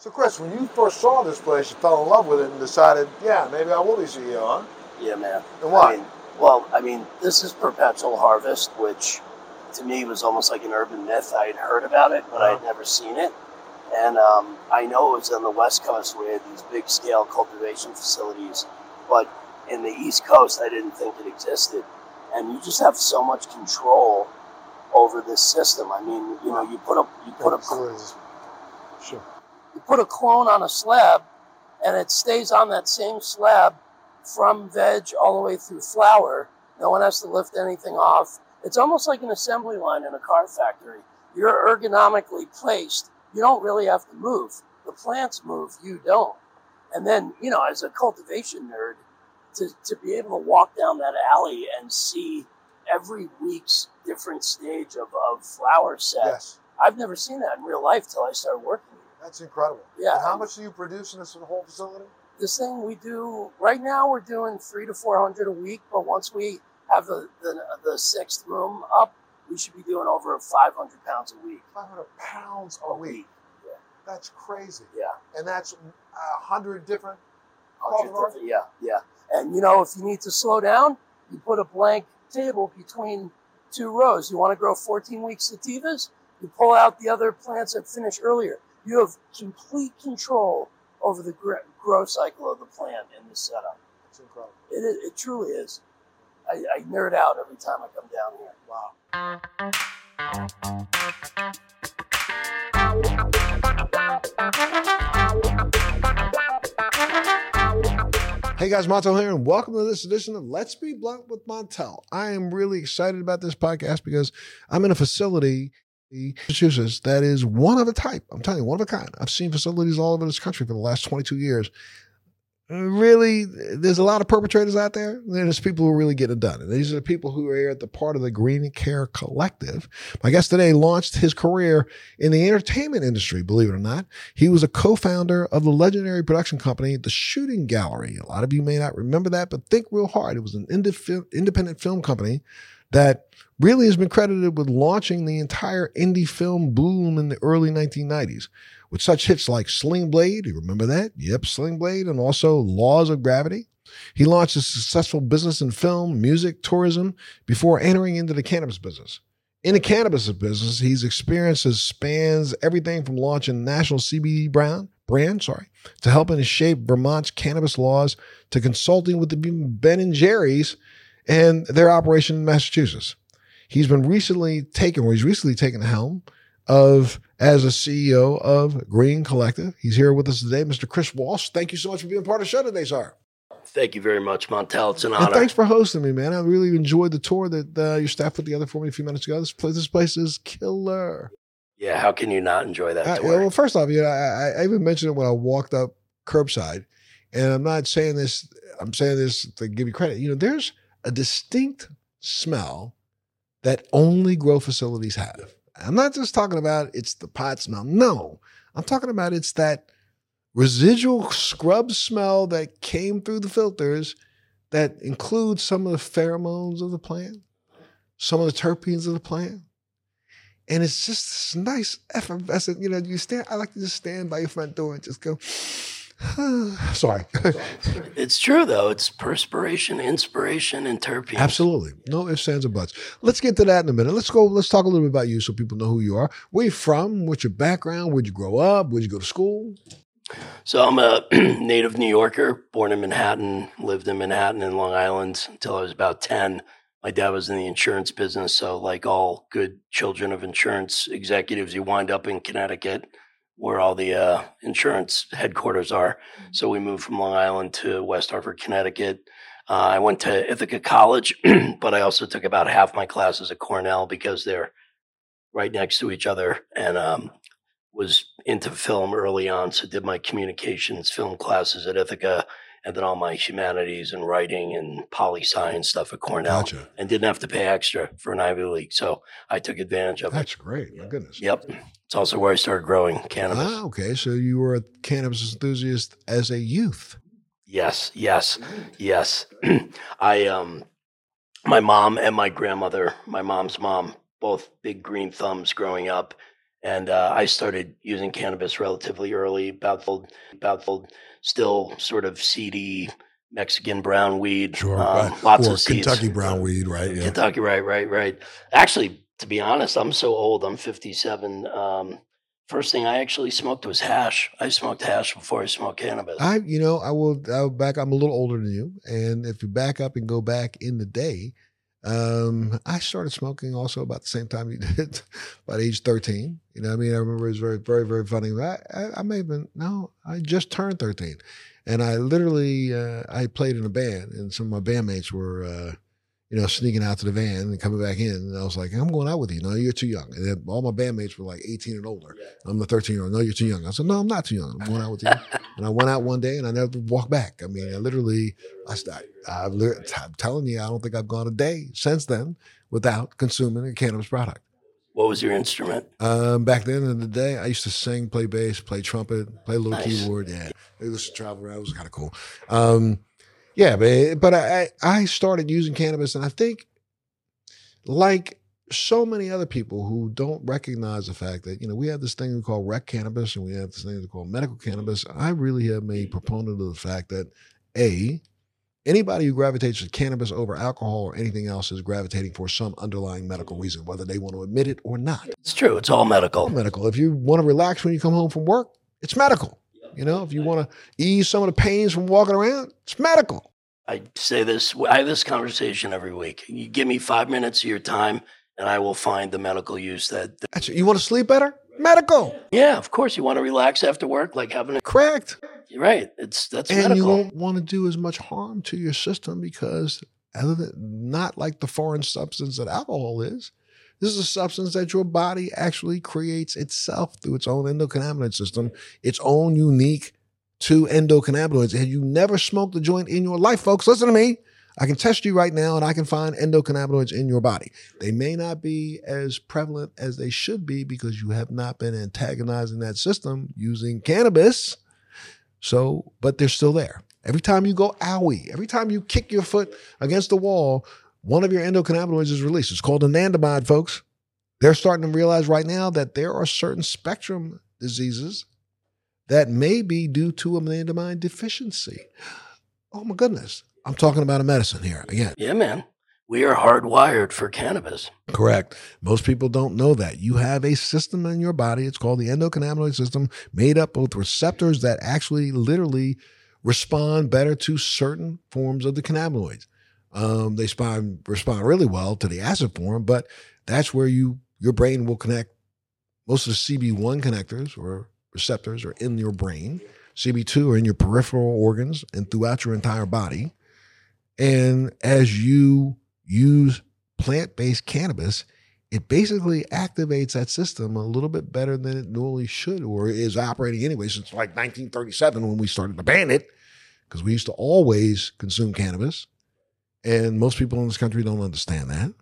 So, Chris, when you first saw this place, you fell in love with it and decided, yeah, maybe I will be CEO, huh? Yeah, man. And why? I mean, well, I mean, this is perpetual harvest, which to me was almost like an urban myth. I had heard about it, but I had never seen it. And um, I know it was on the West Coast where had these big scale cultivation facilities, but in the East Coast, I didn't think it existed. And you just have so much control over this system. I mean, you know, you put a you put a Facilities. Sure. You put a clone on a slab and it stays on that same slab from veg all the way through flower. No one has to lift anything off. It's almost like an assembly line in a car factory. You're ergonomically placed. You don't really have to move. The plants move, you don't. And then, you know, as a cultivation nerd, to, to be able to walk down that alley and see every week's different stage of, of flower set. Yes. I've never seen that in real life till I started working. That's incredible. Yeah. And how much do you produce in this whole facility? this thing we do right now we're doing three to four hundred a week but once we have the, the the sixth room up we should be doing over 500 pounds a week 500 pounds a week. Yeah. That's crazy. yeah And that's a hundred different. 100 different- yeah yeah and you know if you need to slow down you put a blank table between two rows you want to grow 14 week sativas you pull out the other plants that finish earlier you have complete control over the gr- growth cycle of the plant in this setup That's incredible. It, is, it truly is. I, I nerd out every time I come down here. Wow. Hey guys, Montel here, and welcome to this edition of Let's Be Blunt with Montel. I am really excited about this podcast because I'm in a facility in Massachusetts that is one of a type. I'm telling you, one of a kind. I've seen facilities all over this country for the last 22 years. Really, there's a lot of perpetrators out there. There's people who really get it done. And these are the people who are here at the part of the Green Care Collective. My guest today launched his career in the entertainment industry, believe it or not. He was a co-founder of the legendary production company, The Shooting Gallery. A lot of you may not remember that, but think real hard. It was an indif- independent film company that really has been credited with launching the entire indie film boom in the early 1990s with such hits like Sling Blade. You remember that? Yep, Sling Blade, and also Laws of Gravity. He launched a successful business in film, music, tourism before entering into the cannabis business. In the cannabis business, he's experiences spans everything from launching national CBD brand, brand, sorry, to helping to shape Vermont's cannabis laws, to consulting with the Ben and Jerry's and their operation in Massachusetts. He's been recently taken, or he's recently taken the helm of as a CEO of Green Collective. He's here with us today, Mr. Chris Walsh. Thank you so much for being part of the show today, sir. Thank you very much, Montel. It's an honor. And thanks for hosting me, man. I really enjoyed the tour that uh, your staff put together for me a few minutes ago. This place, this place is killer. yeah, how can you not enjoy that I- tour? well, first off, you know, I, I even mentioned it when I walked up curbside, and I'm not saying this. I'm saying this to give you credit. You know, there's a distinct smell that only grow facilities have. I'm not just talking about it's the pot smell. No, I'm talking about it's that residual scrub smell that came through the filters that includes some of the pheromones of the plant, some of the terpenes of the plant. And it's just this nice effervescent, you know, you stand, I like to just stand by your front door and just go, sorry. it's true, though. It's perspiration, inspiration, and terpenes. Absolutely. No ifs, ands, or buts. Let's get to that in a minute. Let's go, let's talk a little bit about you so people know who you are. Where you from? What's your background? Where'd you grow up? Where'd you go to school? So I'm a native New Yorker, born in Manhattan, lived in Manhattan and Long Island until I was about 10. My dad was in the insurance business. So, like all good children of insurance executives, you wind up in Connecticut where all the uh, insurance headquarters are. So, we moved from Long Island to West Hartford, Connecticut. Uh, I went to Ithaca College, but I also took about half my classes at Cornell because they're right next to each other. And um, was into film early on, so did my communications film classes at Ithaca, and then all my humanities and writing and poli sci stuff at Cornell, Gotcha. and didn't have to pay extra for an Ivy League, so I took advantage of it. That's great. My goodness. Yep, it's also where I started growing cannabis. Ah, okay. So you were a cannabis enthusiast as a youth. Yes, yes, yes. I um my mom and my grandmother, my mom's mom, both big green thumbs growing up. and uh, I started using cannabis relatively early, about about still sort of seedy Mexican brown weed. Sure, um, lots or of seeds. Kentucky brown weed, right? Yeah. Kentucky, right, right, right. Actually, to be honest, I'm so old. I'm 57. Um, first thing I actually smoked was hash. I smoked hash before I smoked cannabis. I, you know, I will. I'll back. I'm a little older than you, and if you back up and go back in the day, um, I started smoking also about the same time you did, about age 13. You know, I mean, I remember it was very, very, very funny. I, I, I may have been no, I just turned 13, and I literally uh, I played in a band, and some of my bandmates were. Uh, you know, sneaking out to the van and coming back in. And I was like, I'm going out with you. No, you're too young. And then all my bandmates were like 18 and older. Yeah. I'm the 13 year old. No, you're too young. I said, No, I'm not too young. I'm going out with you. and I went out one day and I never walked back. I mean, I literally, I, I, I'm telling you, I don't think I've gone a day since then without consuming a cannabis product. What was your instrument? Um, back then in the day, I used to sing, play bass, play trumpet, play a little nice. keyboard. Yeah, I used to travel around. It was kind of cool. Um, yeah, but but I I started using cannabis, and I think like so many other people who don't recognize the fact that you know we have this thing we call rec cannabis and we have this thing we call medical cannabis. I really am a proponent of the fact that a anybody who gravitates to cannabis over alcohol or anything else is gravitating for some underlying medical reason, whether they want to admit it or not. It's true. It's all medical. All medical. If you want to relax when you come home from work, it's medical. You know, if you want to ease some of the pains from walking around, it's medical. I say this, I have this conversation every week. You give me five minutes of your time and I will find the medical use that. that you want to sleep better? Medical. Yeah, of course. You want to relax after work, like having a. Correct. You're right. It's that's and medical. you don't want to do as much harm to your system because other than not like the foreign substance that alcohol is, this is a substance that your body actually creates itself through its own endocannabinoid system, its own unique two endocannabinoids. Had you never smoked a joint in your life, folks, listen to me. I can test you right now and I can find endocannabinoids in your body. They may not be as prevalent as they should be because you have not been antagonizing that system using cannabis. So, but they're still there. Every time you go owie, every time you kick your foot against the wall, one of your endocannabinoids is released. It's called anandamide, folks. They're starting to realize right now that there are certain spectrum diseases that may be due to a anandamide deficiency. Oh my goodness. I'm talking about a medicine here again. Yeah, man. We are hardwired for cannabis. Correct. Most people don't know that. You have a system in your body. It's called the endocannabinoid system, made up of receptors that actually literally respond better to certain forms of the cannabinoids. Um, they respond, respond really well to the acid form, but that's where you your brain will connect most of the CB1 connectors or receptors are in your brain. CB2 are in your peripheral organs and throughout your entire body. And as you use plant based cannabis, it basically activates that system a little bit better than it normally should or is operating anyway since like 1937 when we started to ban it because we used to always consume cannabis. And most people in this country don't understand that.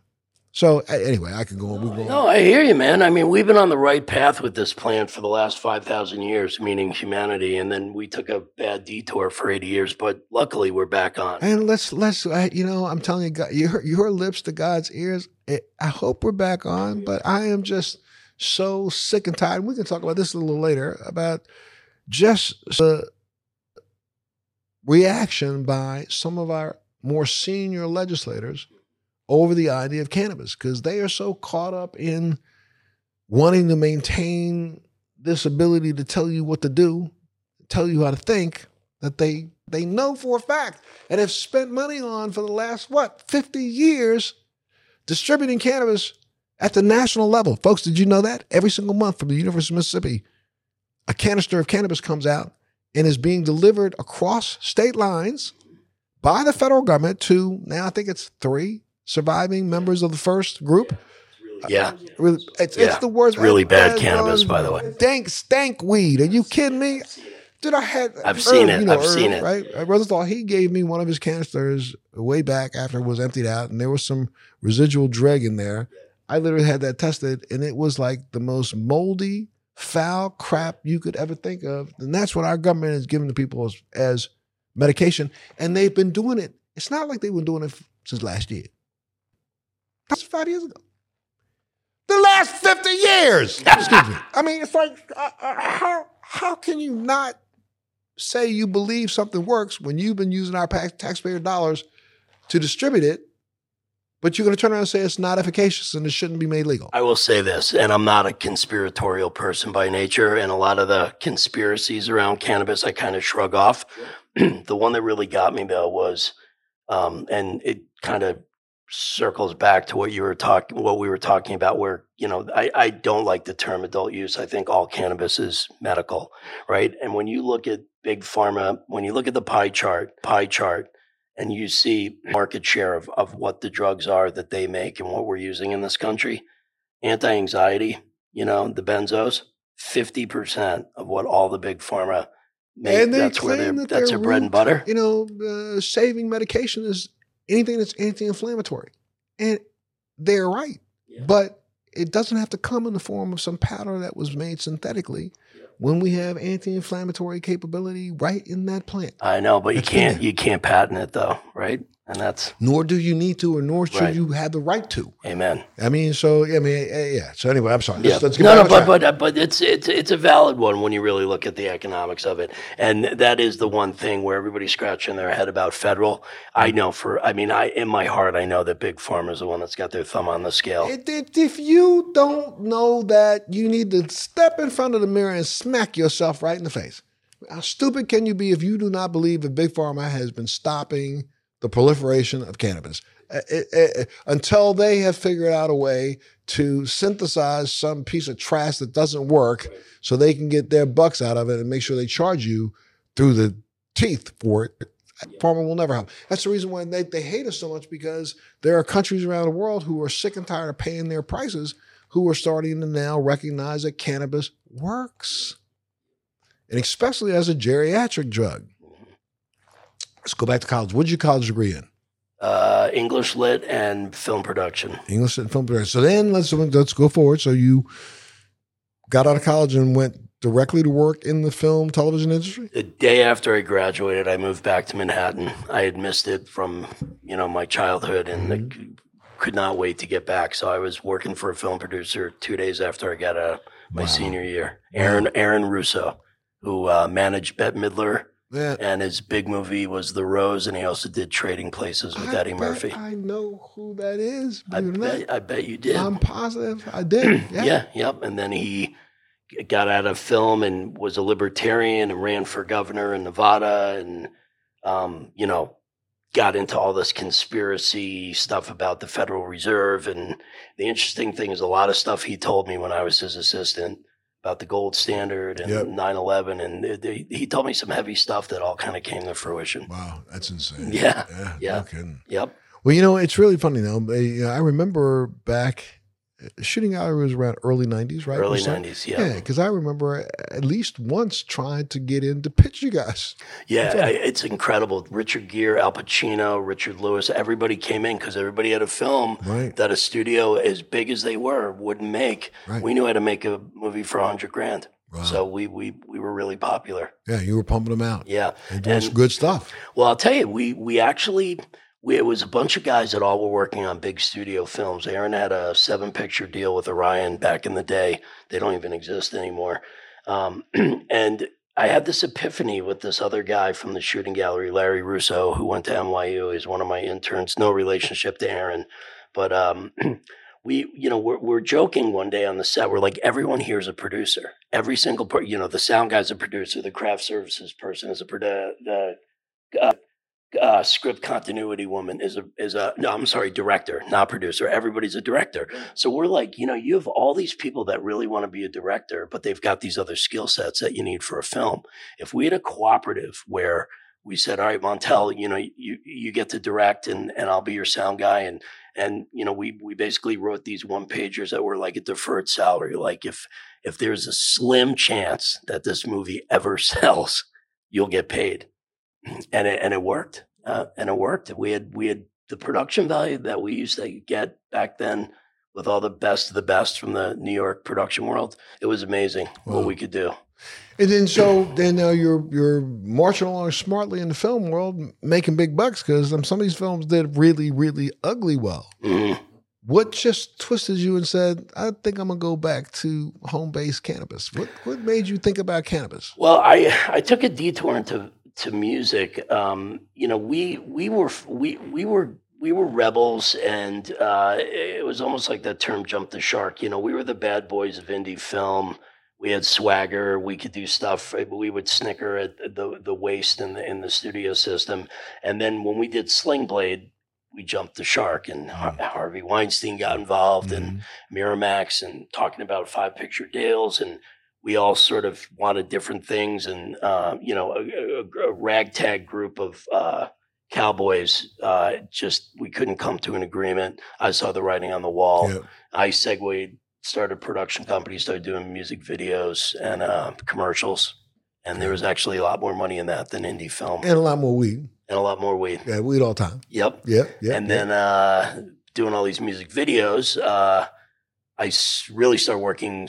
So anyway, I can go on. We go no, I hear you, man. I mean, we've been on the right path with this plant for the last five thousand years, meaning humanity, and then we took a bad detour for eighty years. But luckily, we're back on. And let's let's you know, I'm telling you, God, your your lips to God's ears. Eh, I hope we're back on, but I am just so sick and tired. We can talk about this a little later about just the reaction by some of our more senior legislators over the idea of cannabis because they are so caught up in wanting to maintain this ability to tell you what to do, tell you how to think, that they they know for a fact and have spent money on for the last what 50 years distributing cannabis at the national level. Folks, did you know that? Every single month from the University of Mississippi, a canister of cannabis comes out and is being delivered across state lines by the federal government to now I think it's three surviving members of the first group. Yeah. It's, yeah. the worst. really bad cannabis, uh, by the way. Dank, stank weed. Are you kidding me? Dude, I had. I've seen it. You know, I've seen it. Right. Uh, Brother thought he gave me one of his canisters way back after it was emptied out, and there was some residual dreg in there. I literally had that tested, and it was like the most moldy, foul crap you could ever think of. And that's what our government is giving to people as, as medication. And they've been doing it. It's not like they've been doing it since last year. That's five years ago. the last 50 years. Excuse me. I mean, it's like, uh, uh, how, how can you not say you believe something works when you've been using our taxpayer dollars to distribute it but you're going to turn around and say it's not efficacious and it shouldn't be made legal. I will say this, and I'm not a conspiratorial person by nature, and a lot of the conspiracies around cannabis I kind of shrug off. The one that really got me though was, um, and it kind of circles back to what you were talking, what we were talking about, where you know I, I don't like the term adult use. I think all cannabis is medical, right? And when you look at big pharma, when you look at the pie chart, pie chart and you see market share of, of what the drugs are that they make and what we're using in this country, anti anxiety, you know, the benzos, 50% of what all the big pharma make. And that's where they're, that that's their bread and butter. You know, uh, saving medication is anything that's anti inflammatory. And they're right. Yeah. But it doesn't have to come in the form of some powder that was made synthetically when we have anti-inflammatory capability right in that plant. I know, but you can't you can't patent it though, right? And that's nor do you need to, or nor should right. you have the right to. Amen. I mean, so I mean, eh, eh, yeah. So anyway, I'm sorry. Yeah. Let's, let's no, no, but but uh, but it's it's it's a valid one when you really look at the economics of it, and that is the one thing where everybody's scratching their head about federal. I mm. know for, I mean, I in my heart, I know that big pharma is the one that's got their thumb on the scale. If, if you don't know that, you need to step in front of the mirror and smack yourself right in the face. How stupid can you be if you do not believe that big pharma has been stopping? The proliferation of cannabis it, uh, it, uh, uh, until they have figured out a way to synthesize some piece of trash that doesn't work so they can get their bucks out of it and make sure they charge you through the teeth for it. Yeah. Pharma will never help. That's the reason why they, they hate us so much because there are countries around the world who are sick and tired of paying their prices who are starting to now recognize that cannabis works. And especially as a geriatric drug. Let's go back to college. What did you college degree in? Uh, English lit and film production. English lit and film production. So then let's let's go forward. So you got out of college and went directly to work in the film television industry? The day after I graduated, I moved back to Manhattan. I had missed it from you know my childhood and mm-hmm. could not wait to get back. So I was working for a film producer two days after I got out my wow. senior year. Aaron Aaron Russo, who uh, managed Bette Midler yeah. And his big movie was The Rose, and he also did Trading Places with I Eddie Murphy. I know who that is. I bet, I bet you did. I'm positive I did. Yeah. yeah, yep. And then he got out of film and was a libertarian and ran for governor in Nevada and, um, you know, got into all this conspiracy stuff about the Federal Reserve. And the interesting thing is a lot of stuff he told me when I was his assistant about the gold standard and yep. 9-11 and they, they, he told me some heavy stuff that all kind of came to fruition. Wow that's insane. Yeah yeah, yeah. No yep. Well you know it's really funny though. Uh, I remember back shooting gallery was around early 90s right early 90s yeah yeah because i remember at least once trying to get in to pitch you guys yeah I, it's incredible richard gere al pacino richard lewis everybody came in because everybody had a film right. that a studio as big as they were wouldn't make right. we knew how to make a movie for 100 grand Wow. So we we we were really popular. Yeah, you were pumping them out. Yeah, and doing and, good stuff. Well, I'll tell you, we we actually we, it was a bunch of guys that all were working on big studio films. Aaron had a seven picture deal with Orion back in the day. They don't even exist anymore. Um, and I had this epiphany with this other guy from the shooting gallery, Larry Russo, who went to NYU. He's one of my interns. No relationship to Aaron, but um, we, you know, we're, we're joking one day on the set. We're like, everyone here is a producer. Every single, per- you know, the sound guy's a producer. The craft services person is a producer. The uh, uh, script continuity woman is a is a no, I'm sorry, director, not producer. Everybody's a director. So we're like, you know, you have all these people that really want to be a director, but they've got these other skill sets that you need for a film. If we had a cooperative where we said, all right, Montel, you know, you you get to direct and and I'll be your sound guy and and you know we we basically wrote these one pagers that were like a deferred salary like if if there's a slim chance that this movie ever sells you'll get paid and it, and it worked. Uh, and it worked. We had we had the production value that we used to get back then with all the best of the best from the New York production world. It was amazing wow. what we could do. And then so then now you're you're marching along smartly in the film world, making big bucks because um, some of these films did really really ugly well. Mm-hmm. what just twisted you and said, I think I'm gonna go back to home based cannabis? What what made you think about cannabis? Well, I I took a detour into to music. Um, you know, we we were we we were we were rebels, and uh, it was almost like that term "jump the shark." You know, we were the bad boys of indie film. We had swagger. We could do stuff. We would snicker at the the waste in the in the studio system. And then when we did Sling Blade, we jumped the shark, and mm. Harvey Weinstein got involved, mm-hmm. and Miramax, and talking about five picture deals, and we all sort of wanted different things, and uh, you know, a, a, a, ragtag group of uh, Cowboys, uh, just we couldn't come to an agreement. I saw the writing on the wall. Yep. I segued, started production company, started doing music videos and uh, commercials, and there was actually a lot more money in that than indie film, and a lot more weed, and a lot more weed. Yeah, weed all the time. Yep. Yep. yep and yep. then uh, doing all these music videos, uh, I really started working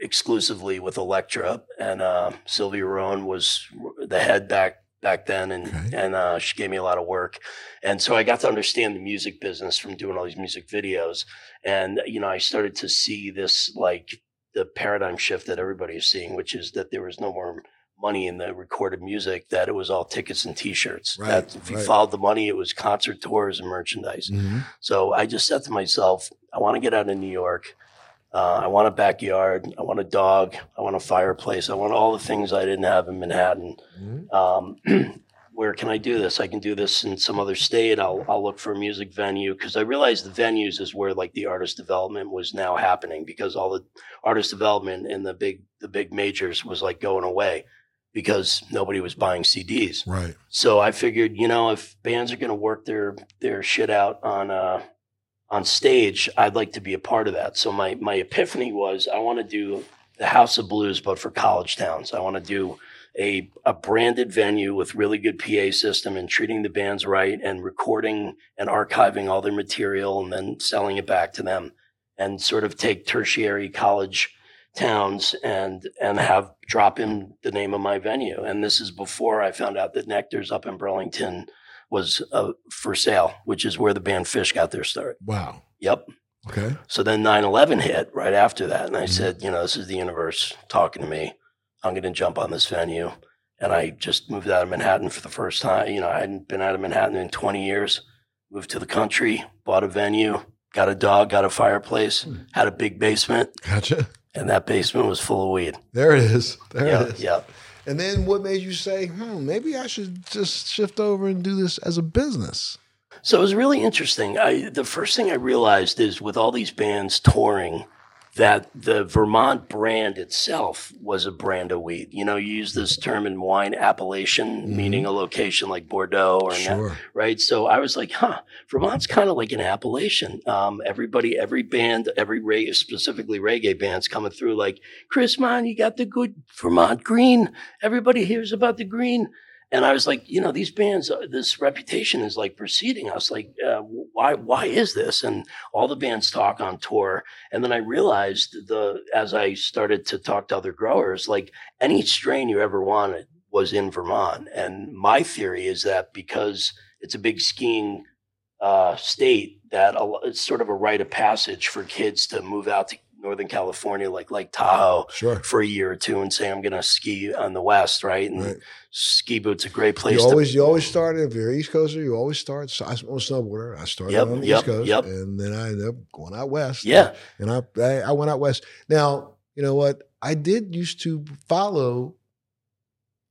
exclusively with Elektra, and uh, Sylvia Rhone was the head back back then, and okay. and uh, she gave me a lot of work, and so I got to understand the music business from doing all these music videos, and you know I started to see this like the paradigm shift that everybody is seeing, which is that there was no more money in the recorded music; that it was all tickets and T-shirts. Right, that if you right. followed the money, it was concert tours and merchandise. Mm-hmm. So I just said to myself, I want to get out of New York. Uh, I want a backyard. I want a dog. I want a fireplace. I want all the things I didn't have in Manhattan. Mm-hmm. Um, where can I do this? I can do this in some other state. I'll, I'll look for a music venue because I realized the venues is where like the artist development was now happening because all the artist development in the big the big majors was like going away because nobody was buying CDs. Right. So I figured, you know, if bands are going to work their their shit out on uh, on stage, I'd like to be a part of that. So my my epiphany was I want to do the House of Blues, but for college towns. I want to do a a branded venue with really good PA system and treating the bands right and recording and archiving all their material and then selling it back to them and sort of take tertiary college towns and and have drop in the name of my venue. And this is before I found out that Nectar's up in Burlington was uh, for sale, which is where the band Phish got their start. Wow. Yep. Okay. So then 9 11 hit right after that. And I mm-hmm. said, you know, this is the universe talking to me. I'm going to jump on this venue. And I just moved out of Manhattan for the first time. You know, I hadn't been out of Manhattan in 20 years. Moved to the country, bought a venue, got a dog, got a fireplace, mm. had a big basement. Gotcha. And that basement was full of weed. There it is. There yep, it is. Yep. And then what made you say, hmm, maybe I should just shift over and do this as a business? So it was really interesting. I, the first thing I realized is with all these bands touring, that the Vermont brand itself was a brand of wheat. You know, you use this term in wine appellation, mm-hmm. meaning a location like Bordeaux or sure. that, right? So I was like, huh, Vermont's kind of like an appellation. Um, everybody, every band, every reggae, specifically reggae bands coming through like, Chris, man, you got the good Vermont green. Everybody hears about the green. And I was like, you know, these bands, uh, this reputation is like preceding us. like, uh, why, why is this? And all the bands talk on tour. And then I realized the, as I started to talk to other growers, like any strain you ever wanted was in Vermont. And my theory is that because it's a big skiing uh, state, that it's sort of a rite of passage for kids to move out to Northern California, like Lake Tahoe, sure. for a year or two, and say I'm going to ski on the west, right? And right. ski boots a great place. You always, to, you always start if you're East Coaster, you always start. So I'm a snowboarder. I started yep, on the yep, East Coast, yep. and then I ended up going out west. Yeah, and I, I I went out west. Now you know what I did used to follow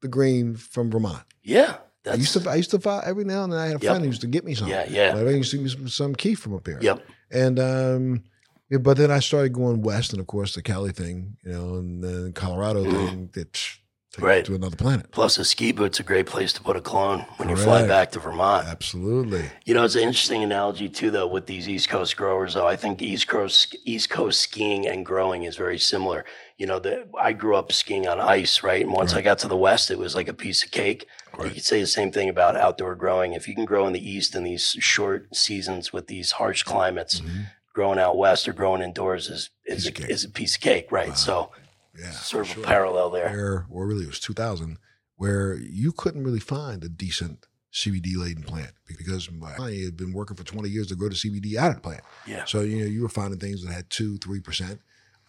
the green from Vermont. Yeah. That's... I used to I used to follow every now and then. I had a friend who used to get me some. Yeah, yeah. I used to give me some, some key from up here. Yep. And um, yeah, but then I started going west, and of course the Cali thing, you know, and then Colorado mm. thing that right. to another planet. Plus, a ski boot's a great place to put a clone when Correct. you fly back to Vermont. Absolutely. You know, it's an interesting analogy too, though, with these East Coast growers. Though I think East Coast East Coast skiing and growing is very similar. You know, the, I grew up skiing on ice, right? And once right. I got to the West, it was like a piece of cake. Right. You could say the same thing about outdoor growing. If you can grow in the East in these short seasons with these harsh climates. Mm-hmm growing out west or growing indoors is is, a, is a piece of cake, right? Wow. So, yeah, sort of sure. a parallel there. Where, or really, it was 2000, where you couldn't really find a decent CBD laden plant because I had been working for 20 years to grow the CBD out of the plant. Yeah. So, you know, you were finding things that had two, 3%.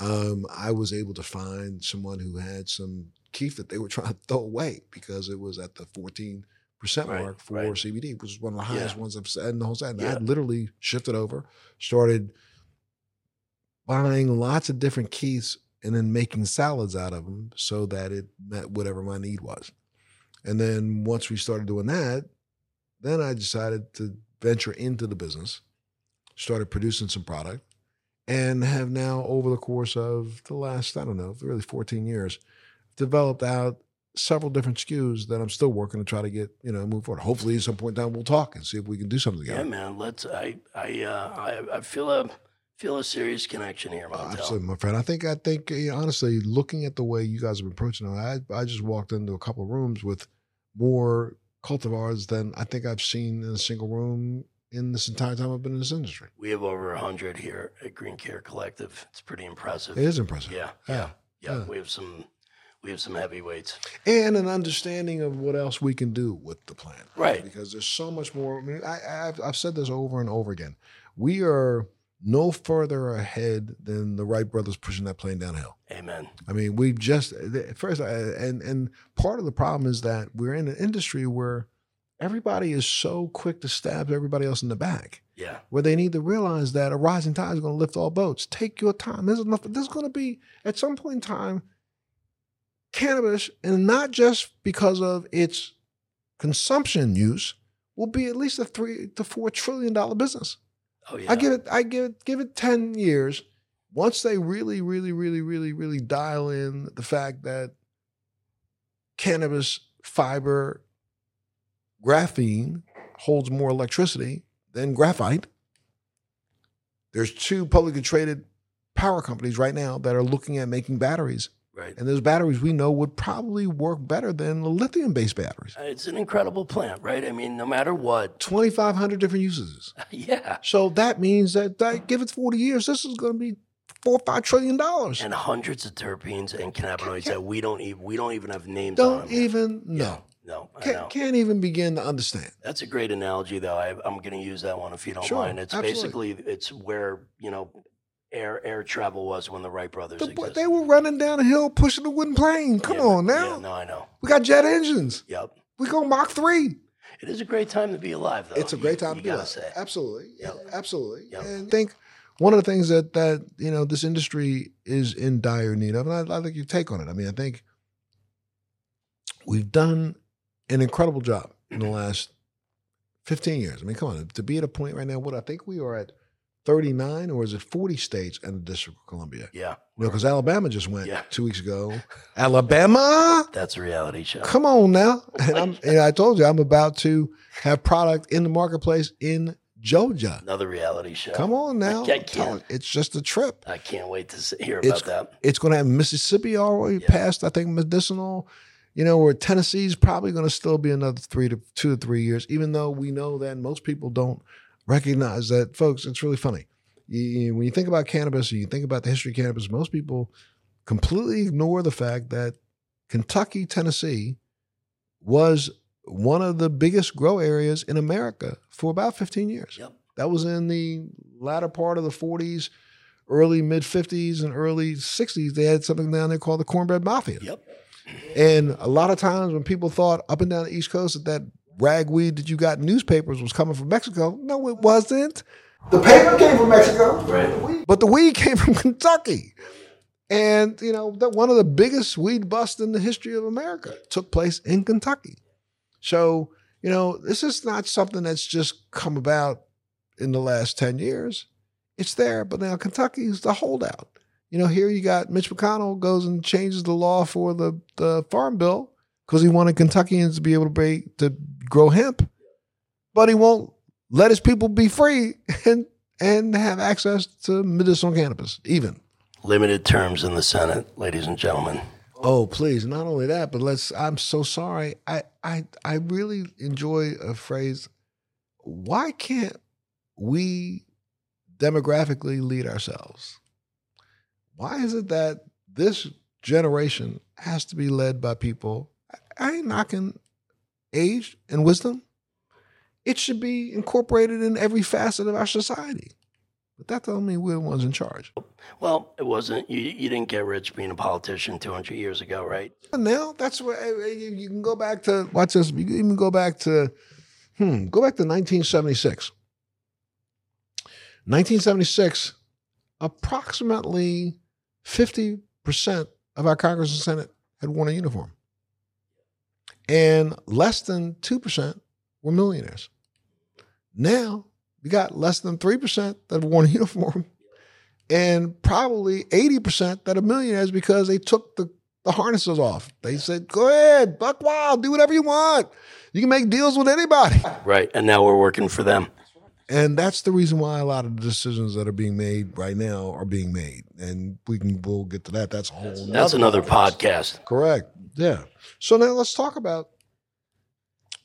Um, I was able to find someone who had some kief that they were trying to throw away because it was at the 14% Right, mark for right. CBD, which was one of the highest Yeah. ones I've said in the whole set. And I literally shifted over, started buying lots of different kiefs and then making salads out of them so that it met whatever my need was. And then once we started doing that, then I decided to venture into the business, started producing some product, and have now, over the course of the last, I don't know, really 14 years, developed out several different SKUs that I'm still working to try to get, you know, move forward. Hopefully, at some point in time, we'll talk and see if we can do something together. Yeah, man. Let's. I. I. Uh, I. I feel a feel a serious connection here, Montel. Absolutely, my friend. I think I think you know, honestly, looking at the way you guys have been approaching it, I I just walked into a couple of rooms with more cultivars than I think I've seen in a single room in this entire time I've been in this industry. We have over a hundred here at Green Care Collective. It's pretty impressive. It is impressive. Yeah. Yeah. Yeah. Yeah. Yeah. We have some. We have some heavyweights. and an understanding of what else we can do with the plant. Right. Because there's so much more. I mean, I, I've, I've said this over and over again. We are no further ahead than the Wright brothers pushing that plane downhill. Amen. I mean, we just first, uh, and and part of the problem is that we're in an industry where everybody is so quick to stab everybody else in the back. Yeah. Where they need to realize that a rising tide is going to lift all boats. Take your time. There's enough. There's going to be at some point in time cannabis, and not just because of its consumption use, will be at least a three to four trillion dollar business. Oh yeah. I give it. I give it. Give it ten years. Once they really, really, really, really, really dial in the fact that cannabis fiber graphene holds more electricity than graphite. There's two publicly traded power companies right now that are looking at making batteries, Right. and those batteries we know would probably work better than the lithium-based batteries. Uh, it's an incredible plant, right? I mean, no matter what. 2,500 different uses. Yeah. So that means that, that give it 40 years, this is going to be four or five trillion dollars. And hundreds of terpenes and cannabinoids that we don't even we don't even have names Don't them yet. even know. No, I know. Can't, can't even begin to understand. That's a great analogy, though. I, I'm going to use that one if you don't Sure, mind. It's absolutely. basically it's where you know air air travel was when the Wright brothers The boy- they were running down a hill pushing the wooden plane. Come Yeah, on yeah, now. no, I know. We got jet engines. Yep. We go Mach 3. It is a great time to be alive, though. It's a great time you to be alive. say. Absolutely. Yep. Absolutely. Yep. And I think one of the things that that you know this industry is in dire need of, and I, I like your take on it. I mean, I think we've done an incredible job in the last 15 years. I mean, come on, to be at a point right now, what I think we are at 39 or is it 40 states and the District of Columbia? Yeah, because Alabama just went Yeah. two weeks ago. Alabama, that's a reality show. come on now. And I'm, and I told you, I'm about to have product in the marketplace in Georgia. Another reality show. Come on now. I I'm can't. It's just a trip. I can't wait to hear It's- about that. It's going to have Mississippi already Yeah. past, I think, medicinal. You know, where Tennessee's probably going to still be another three to two to three years, even though we know that most people don't recognize that, folks. It's really funny. You, when you think about cannabis and you think about the history of cannabis, most people completely ignore the fact that Kentucky, Tennessee was one of the biggest grow areas in America for about 15 years. Yep. That was in the latter part of the 40s, early mid 50s, and early 60s. They had something down there called the Cornbread Mafia. Yep. And a lot of times when people thought up and down the East Coast that that ragweed that you got in newspapers was coming from Mexico, no, it wasn't. The paper came from Mexico, Right. but the weed came from Kentucky. And, you know, that one of the biggest weed busts in the history of America took place in Kentucky. So, you know, this is not something that's just come about in the last 10 years. It's there, but now Kentucky is the holdout. You know, here you got Mitch McConnell goes and changes the law for the, the farm bill because he wanted Kentuckians to be able to be, to grow hemp, but he won't let his people be free and and have access to medicinal cannabis, even. Limited terms in the Senate, ladies and gentlemen. Oh, please! Not only that, but let's. I'm so sorry. I I I really enjoy a phrase. Why can't we demographically lead ourselves? Why is it that this generation has to be led by people? I I ain't knocking age and wisdom. it should be incorporated in every facet of our society. But that doesn't mean we're the ones in charge. Well, it wasn't. You, you didn't get rich being a politician 200 years ago, right? And now that's what eh, you, you can go back to. Watch this. You can even go back to, hmm, go back to 1976. 1976, approximately 50% of our Congress and Senate had worn a uniform. And less than 2% were millionaires. Now, we got less than 3% that have worn a uniform and probably 80% that are millionaires because they took the, the harnesses off. They said, go ahead, buck wild, do whatever you want. You can make deals with anybody. Right. And now we're working for them. And that's the reason why a lot of the decisions that are being made right now are being made. And we can we'll get to that. That's a whole That's another podcast. Correct. Yeah. So now let's talk about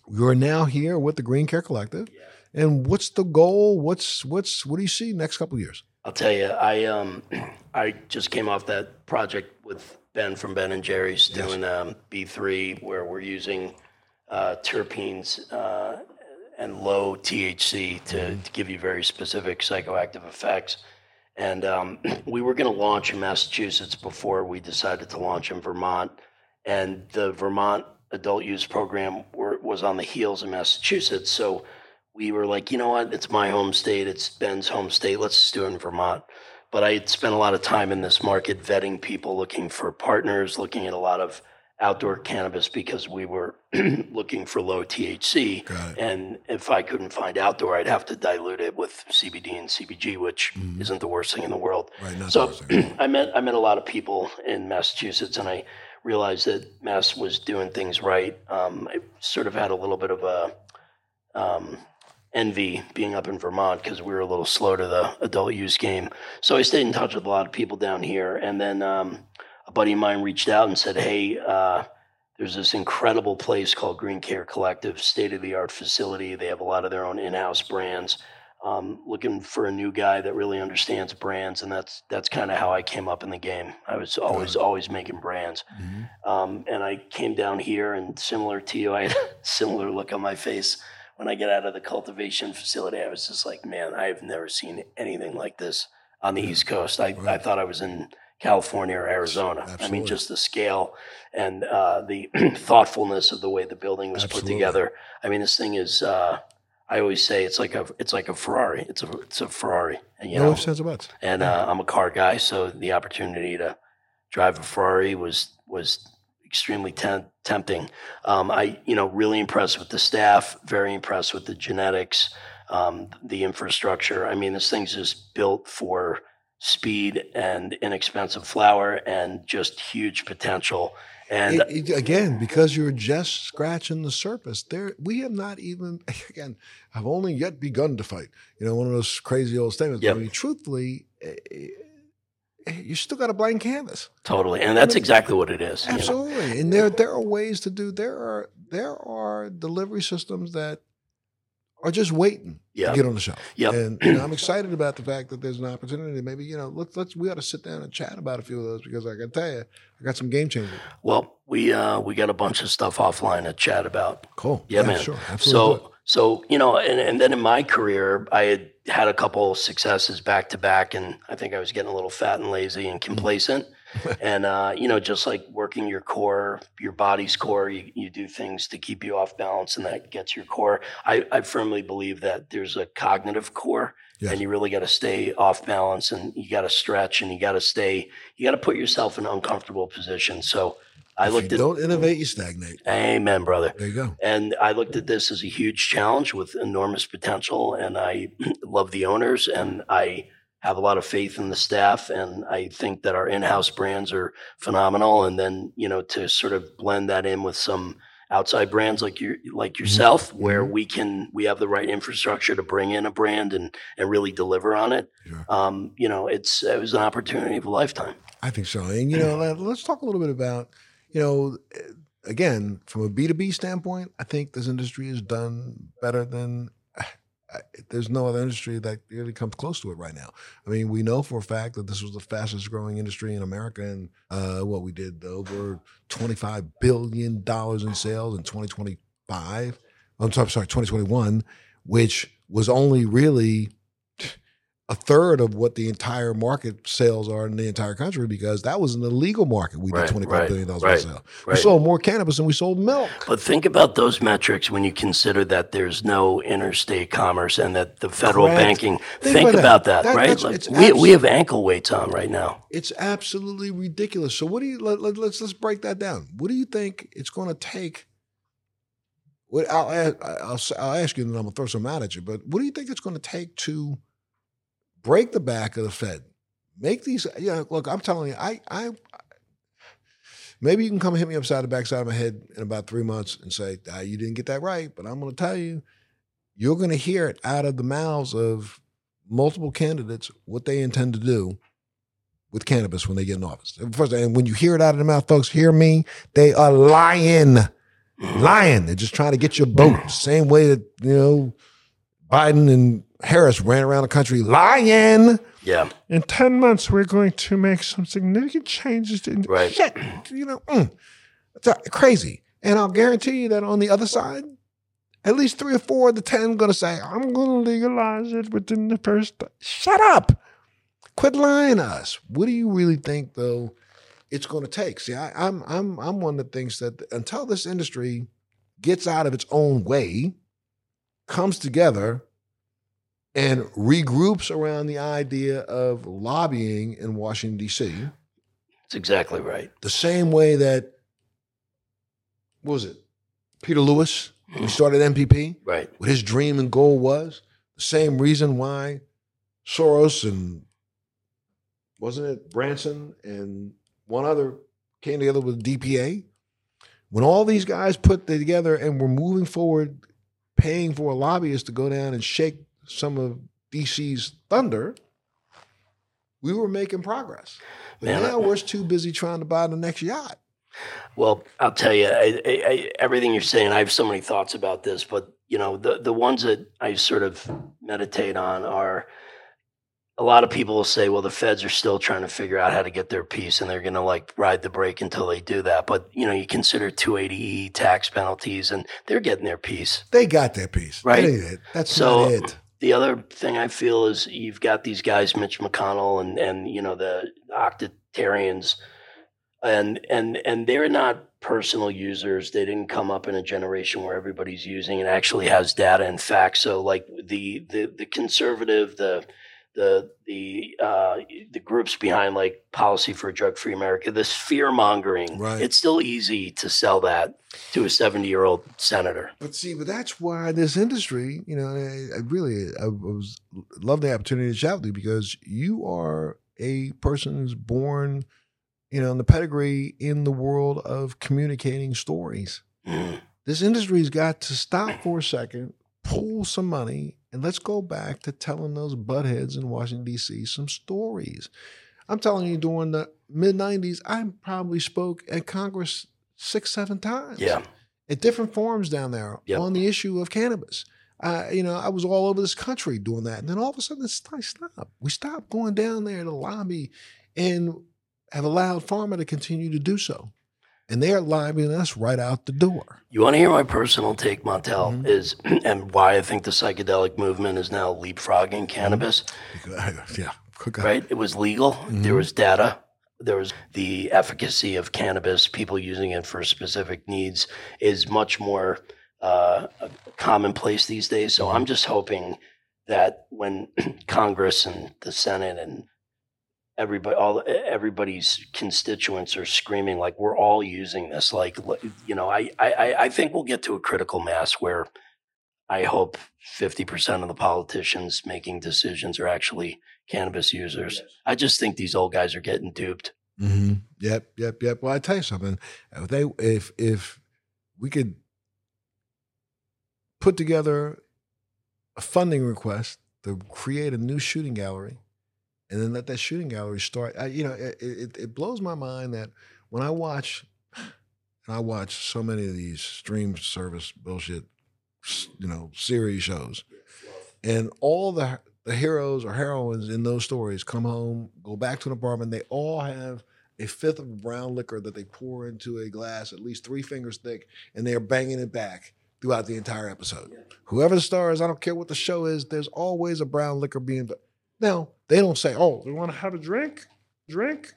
you're now here with the Green Care Collective. And what's the goal? What's what's what do you see next couple of years? I'll tell you, I um I just came off that project with Ben from Ben and Jerry's Yes. doing um, B3 where we're using uh, terpenes uh, and low THC to, to give you very specific psychoactive effects. And um, we were going to launch in Massachusetts before we decided to launch in Vermont. And the Vermont adult use program were, was on the heels of Massachusetts. So we were like, you know what? It's my home state. It's Ben's home state. Let's just do it in Vermont. But I had spent a lot of time in this market vetting people, looking for partners, looking at a lot of outdoor cannabis because we were looking for low THC. And if I couldn't find outdoor, I'd have to dilute it with CBD and CBG, which Mhm. isn't the worst thing in the world. Right. So I met I met a lot of people in Massachusetts, and I realized that Mass was doing things right. Um, I sort of had a little bit of a um, envy being up in Vermont because we were a little slow to the adult use game. So I stayed in touch with a lot of people down here, and then um, buddy of mine reached out and said, "Hey." Uh, there's this incredible place called Green Care Collective, state of the art facility. They have a lot of their own in house brands um, looking for a new guy that really understands brands, and that's that's kind of how I came up in the game. I was always always making brands, Mhm. um, and I came down here, and similar to you, I had a similar look on my face when I get out of the cultivation facility. I was just like, man, I've never seen anything like this on the. East Coast. I, I thought I was in California or Arizona. I mean, just the scale and uh, the thoughtfulness of the way the building was Absolutely. put together. I mean, this thing is. Uh, I always say it's like a it's like a Ferrari. It's a it's a Ferrari, and you no know, ifs, ands, or buts. and uh, I'm a car guy, so the opportunity to drive a Ferrari was was extremely tem- tempting. Um, I you know really impressed with the staff, very impressed with the genetics, um, the infrastructure. I mean, this thing's just built for speed and inexpensive flower and just huge potential. And It- it- again, because you're just scratching the surface, there we have not even again. I've only yet begun to fight. You know, one of those crazy old statements. Yep. I mean, truthfully, eh, eh, you still got a blank canvas. totally, and that's exactly what it is. you know? Absolutely, and there there are ways to do. There are there are delivery systems that are just waiting Yeah. to get on the show. Yep. And you know, I'm excited about the fact that there's an opportunity. Maybe you know, let's let's we ought to sit down and chat about a few of those because I can tell you, I got some game changers. Well, we uh, we got a bunch of stuff offline to chat about. Cool. Yeah, man. Sure. Absolutely. So, so you know, and, and then in my career, I had had a couple successes back to back, and I think I was getting a little fat and lazy and complacent. and uh, you know, just like working your core, your body's core, you, you do things to keep you off balance, and that gets your core. I, I firmly believe that there's a cognitive core, Yes. and you really got to stay off balance, and you got to stretch, and you got to stay, you got to put yourself in uncomfortable positions. So, I if looked you at, don't innovate, you stagnate. Amen, brother. There you go. And I looked at this as a huge challenge with enormous potential. And I love the owners and I have a lot of faith in the staff. And I think that our in house brands are phenomenal. And then, you know, to sort of blend that in with some outside brands like you like yourself where Mhm. we can we have the right infrastructure to bring in a brand and and really deliver on it Sure. um you know it's it was an opportunity of a lifetime I think so. And you know, let- let's talk a little bit about, you know, eh, again, from a B2B standpoint, I think this industry has done better than I- there's no other industry that really comes close to it right now. I mean, we know for a fact that this was the fastest growing industry in America, and uh, what we did over 25 billion dollars in sales in 2025. I'm sorry, 2021, which was only really a third of what the entire market sales are in the entire country because that was an illegal market. We Right, did twenty five right, billion dollars right, worth of sale. We sold more cannabis than we sold milk. But think about those metrics when you consider that there's no interstate commerce and that the federal Correct. banking. Think Think, about that. that, That- right? Like, we, we have ankle weights on right now. It's absolutely ridiculous. So what do you let, let, let's let's break that down. What do you think it's going to take? What I'll, ask, I'll I'll ask you, and I'm gonna throw some out at you. But what do you think it's going to take to break the back of the Fed? Make these. Know, look, I'm telling you, I I maybe you can come hit me upside the backside of my head in about three months and say ah, you didn't get that right. But I'm going to tell you, you're going to hear it out of the mouths of multiple candidates what they intend to do with cannabis when they get in office. First, and when you hear it out of their mouth, folks, hear me. They are lying, lying. They're just trying to get your vote. Same way that you know Biden and Harris ran around the country lying. Yeah, In ten months, we're going to make some significant changes. To, Right. Shit, you know, mm, it's uh, crazy. And I'll guarantee you that on the other side, at least three or four of the ten going to say, "I'm going to legalize it within the first." Shut up. Quit lying to us. What do you really think, though? It's going to take. See, I, I'm I'm I'm one that thinks that until this industry gets out of its own way, comes together, and regroups around the idea of lobbying in Washington D.C. that's exactly right. the same way that what was it Peter Lewis when he started MPP, Right. what his dream and goal was. The same reason why Soros and wasn't it Branson and one other came together with DPA. When all these guys put together and were moving forward, paying for a lobbyist to go down and shake some of DC's thunder, we were making progress. Man, now I- we're too busy trying to buy the next yacht. Well, I'll tell you, I, I, I, everything you're saying, I have so many thoughts about this, but you know, the the ones that I sort of meditate on are a lot of people will say, well, the feds are still trying to figure out how to get their piece and they're going to like ride the brake until they do that. But, you know, you consider 280E tax penalties and they're getting their piece. They got their piece. Right. That. That's So- it. The other thing I feel is you've got these guys, Mitch McConnell and, and you know, the octarians, and and and they're not personal users. They didn't come up in a generation where everybody's using and actually has data and facts. So like the the the conservative, the the the uh, the groups behind like policy for a drug free America, this fear mongering, Right. it's still easy to sell that to a seventy year old senator. But see, but that's why this industry, you know, I, I really, I was love the opportunity to chat with you because you are a person who's born, you know, in the pedigree in the world of communicating stories. Mm. This industry's got to stop for a second, pull some money, and let's go back to telling those buttheads in Washington D.C. some stories. I'm telling you, during the mid '90s, I probably spoke at Congress six, seven times Yeah, at different forums down there Yep. on the issue of cannabis. Uh, you know, I was all over this country doing that, and then all of a sudden, it's like, stop. We stopped going down there to lobby, and have allowed pharma to continue to do so, and they're lobbying us right out the door. You want to hear my personal take, Montel, Mhm. is and why I think the psychedelic movement is now leapfrogging cannabis. yeah. Right? It was legal. There Mhm. was data. There was the efficacy of cannabis. People using it for specific needs is much more uh, commonplace these days. So I'm just hoping that when Congress and the Senate and everybody all everybody's constituents are screaming like we're all using this like you know i i i think we'll get to a critical mass where i hope 50% of the politicians making decisions are actually cannabis users i just think these old guys are getting duped Mm-hmm. Yep, yep, yep. Well, I tell you something. If they, if if we could put together a funding request to create a new shooting gallery, and then let that shooting gallery start. I, you know, it, it it blows my mind that when I watch, and I watch so many of these stream service bullshit, you know, series shows, and all the the heroes or heroines in those stories come home, go back to an apartment. They all have a fifth of brown liquor that they pour into a glass, at least three fingers thick, and they are banging it back throughout the entire episode. Whoever the star is, I don't care what the show is, there's always a brown liquor being. Now, they don't say, oh, they want to have a drink, drink,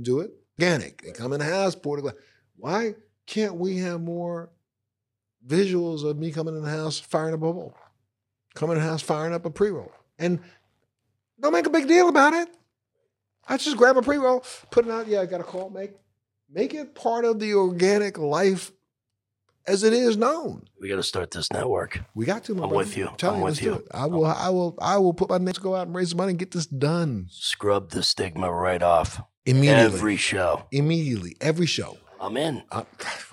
do it. Organic. They come in the house, pour the glass. Why can't we have more visuals of me coming in the house, firing up a bowl? Coming in the house, firing up a pre roll. And don't make a big deal about it. I just grab a pre roll, put it out. Yeah, I got a call. Make make it part of the organic life as it is known. We got to start this network. We got to. I'm brother. with you. I'm telling I'm you, with you. I will. I will. I will put my name to go out and raise money and get this done Scrub the stigma right off. immediately. Every show. immediately, every show. I'm in. I,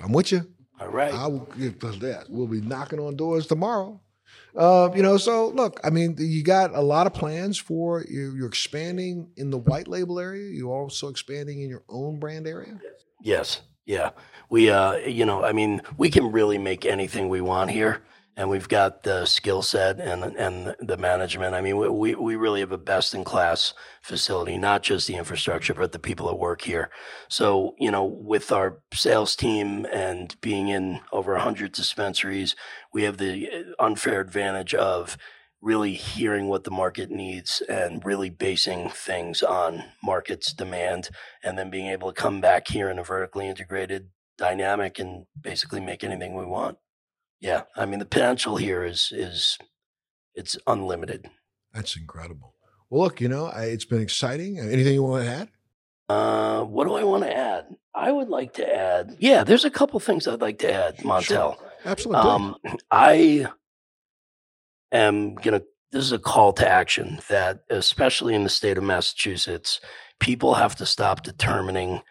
I'm with you. All right. I will give us that. We'll be knocking on doors tomorrow. Uh, you know, so look, I mean, you got a lot of plans for you're, you're expanding in the white label area. You're also expanding in your own brand area. Yes. Yeah. We, uh, you know, I mean, we can really make anything we want here. And we've got the skill set and and the management. I mean, we, we really have a best in class facility, not just the infrastructure, but the people that work here. So, you know, with our sales team and being in over 100 dispensaries, we have the uh, unfair advantage of really hearing what the market needs and really basing things on market's demand and then being able to come back here in a vertically integrated dynamic and basically make anything we want. Yeah, I mean the potential here is is it's unlimited. That's incredible. Well, look, you know, I, it's been exciting. Anything you want to add? Uh, what do I want to add? I would like to add. Yeah, there's a couple things I'd like to add, Montel. Sure. Absolutely. Um, I am gonna. This is a call to action that, especially in the state of Massachusetts, people have to stop determining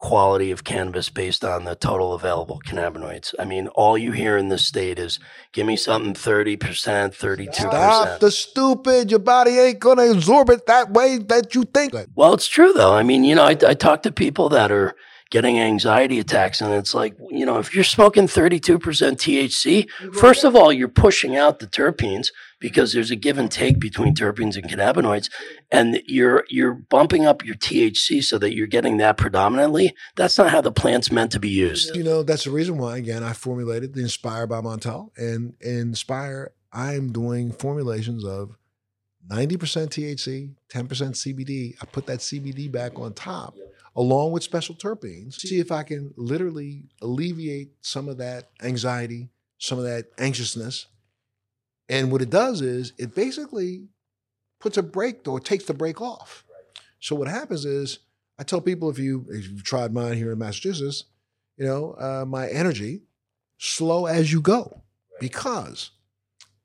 quality of cannabis based on the total available cannabinoids. I mean, all you hear in this state is give me something 30%, 32%. Stop the stupid. Your body ain't gonna absorb it that way that you think. Well, it's true though. I mean, you know, I, I talk to people that are getting anxiety attacks, and it's like, you know, if you're smoking 32% THC, first of all, you're pushing out the terpenes because there's a give and take between terpenes and cannabinoids, and you're you're bumping up your THC so that you're getting that predominantly. That's not how the plant's meant to be used. You know, that's the reason why, again, I formulated the Inspire by Montel. And Inspire, I'm doing formulations of 90% THC, 10% CBD. I put that CBD back on top along with special terpenes. See if I can literally alleviate some of that anxiety, some of that anxiousness. And what it does is it basically puts a brake or takes the brake off. So what happens is I tell people if you if you've tried mine here in Massachusetts, you know, uh, my energy slow as you go because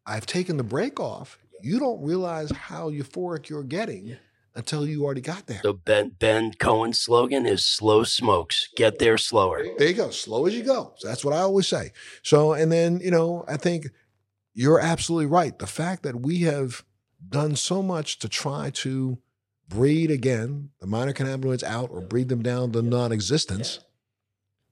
I've taken the brake off. You don't realize how euphoric you're getting until you already got there. So Ben Ben Cohen's slogan is "Slow smokes, get there slower." There you go, slow as you go. So that's what I always say. So, and then you know, I think you're absolutely right. The fact that we have done so much to try to breed again the minor cannabinoids out or breed them down to non-existence,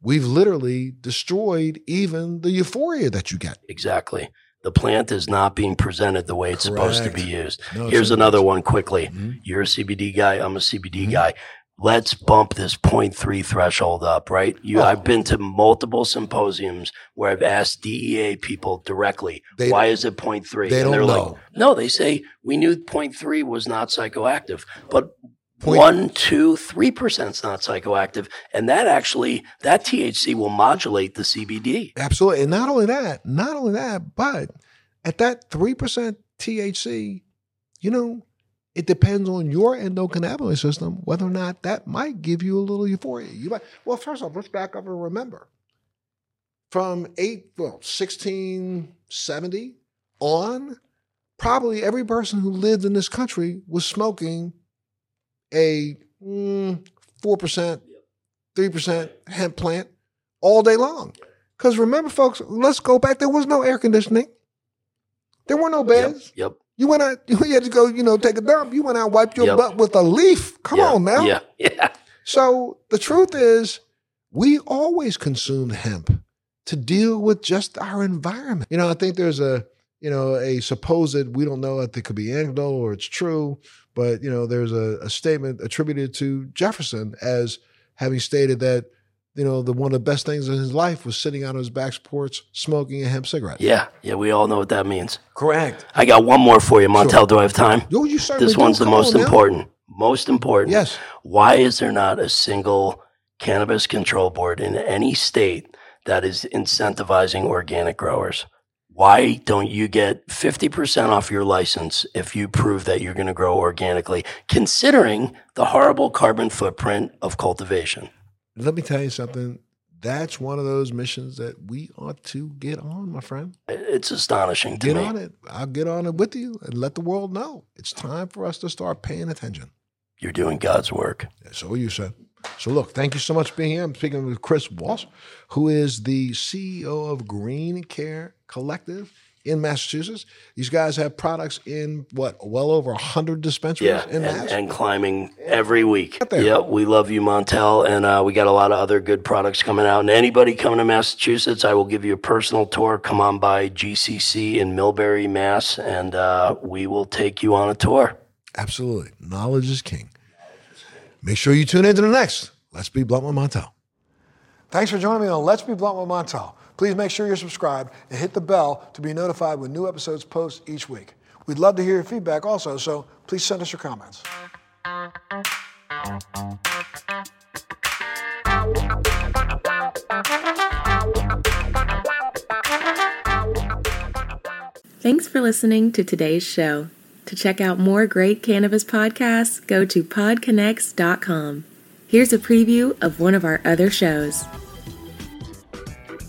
we've literally destroyed even the euphoria that you get. Exactly. The plant is not being presented the way it's supposed to be used. No, Here's another one quickly. Mhm. You're a CBD guy. I'm a CBD Mhm. guy. Let's bump this 0.3 threshold up, right? You, Oh. I've been to multiple symposiums where I've asked DEA people directly, They- why is it 0.3? They and don't they're know. like, no, they say we knew 0.3 was not psychoactive, but Point- one, two, three percent is not psychoactive, and that actually that THC will modulate the CBD. Absolutely. And not only that, not only that, but at that 3% THC, you know, it depends on your endocannabinoid system whether or not that might give you a little euphoria. You might, well, first off, let's back up and remember from eight, well, 1670 on, probably every person who lived in this country was smoking a mm, 4%, 3% hemp plant all day long. Because remember, folks, let's go back. There was no air conditioning. There were no Yep, beds. yep. You went out, you had to go, you know, take a dump. You went out, wiped your Yep. butt with a leaf. Come on now. Yeah, yeah. So the truth is, we always consumed hemp to deal with just our environment. You know, I think there's a, you know, a supposed, we don't know if it could be anecdotal or it's true, but, you know, there's a, a statement attributed to Jefferson as having stated that you know, the one of the best things in his life was sitting on his back porch smoking a hemp cigarette. Yeah, yeah, we all know what that means. Correct. I got one more for you, Montel. Do I have time? Yo, you certainly This one's the most on now. important. Most important. Yes. Why is there not a single cannabis control board in any state that is incentivizing organic growers? Why don't you get 50% off your license if you prove that you're going to grow organically, considering the horrible carbon footprint of cultivation? Let me tell you something. That's one of those missions that we ought to get on, my friend. It's astonishing to Get me. on it. I'll get on it with you and let the world know. It's time for us to start paying attention. You're doing God's work. So you said. So look, thank you so much for being here. I'm speaking with Chris Walsh, who is the CEO of Green Care Collective in Massachusetts. These guys have products in what, well over 100 dispensaries Yeah, in and, Mass? and climbing every week. Get. Yep, we love you, Montel, and uh, we got a lot of other good products coming out. And anybody coming to Massachusetts, I will give you a personal tour. Come on by GCC in Millbury, Mass, and uh, we will take you on a tour. Absolutely. Knowledge is king. Make sure you tune in to the next Let's Be Blunt with Montel. Thanks for joining me on Let's Be Blunt with Montel. Please make sure you're subscribed and hit the bell to be notified when new episodes post each week. We'd love to hear your feedback also, so please send us your comments. Thanks for listening to today's show. To check out more great cannabis podcasts, go to podconx.com. Here's a preview of one of our other shows.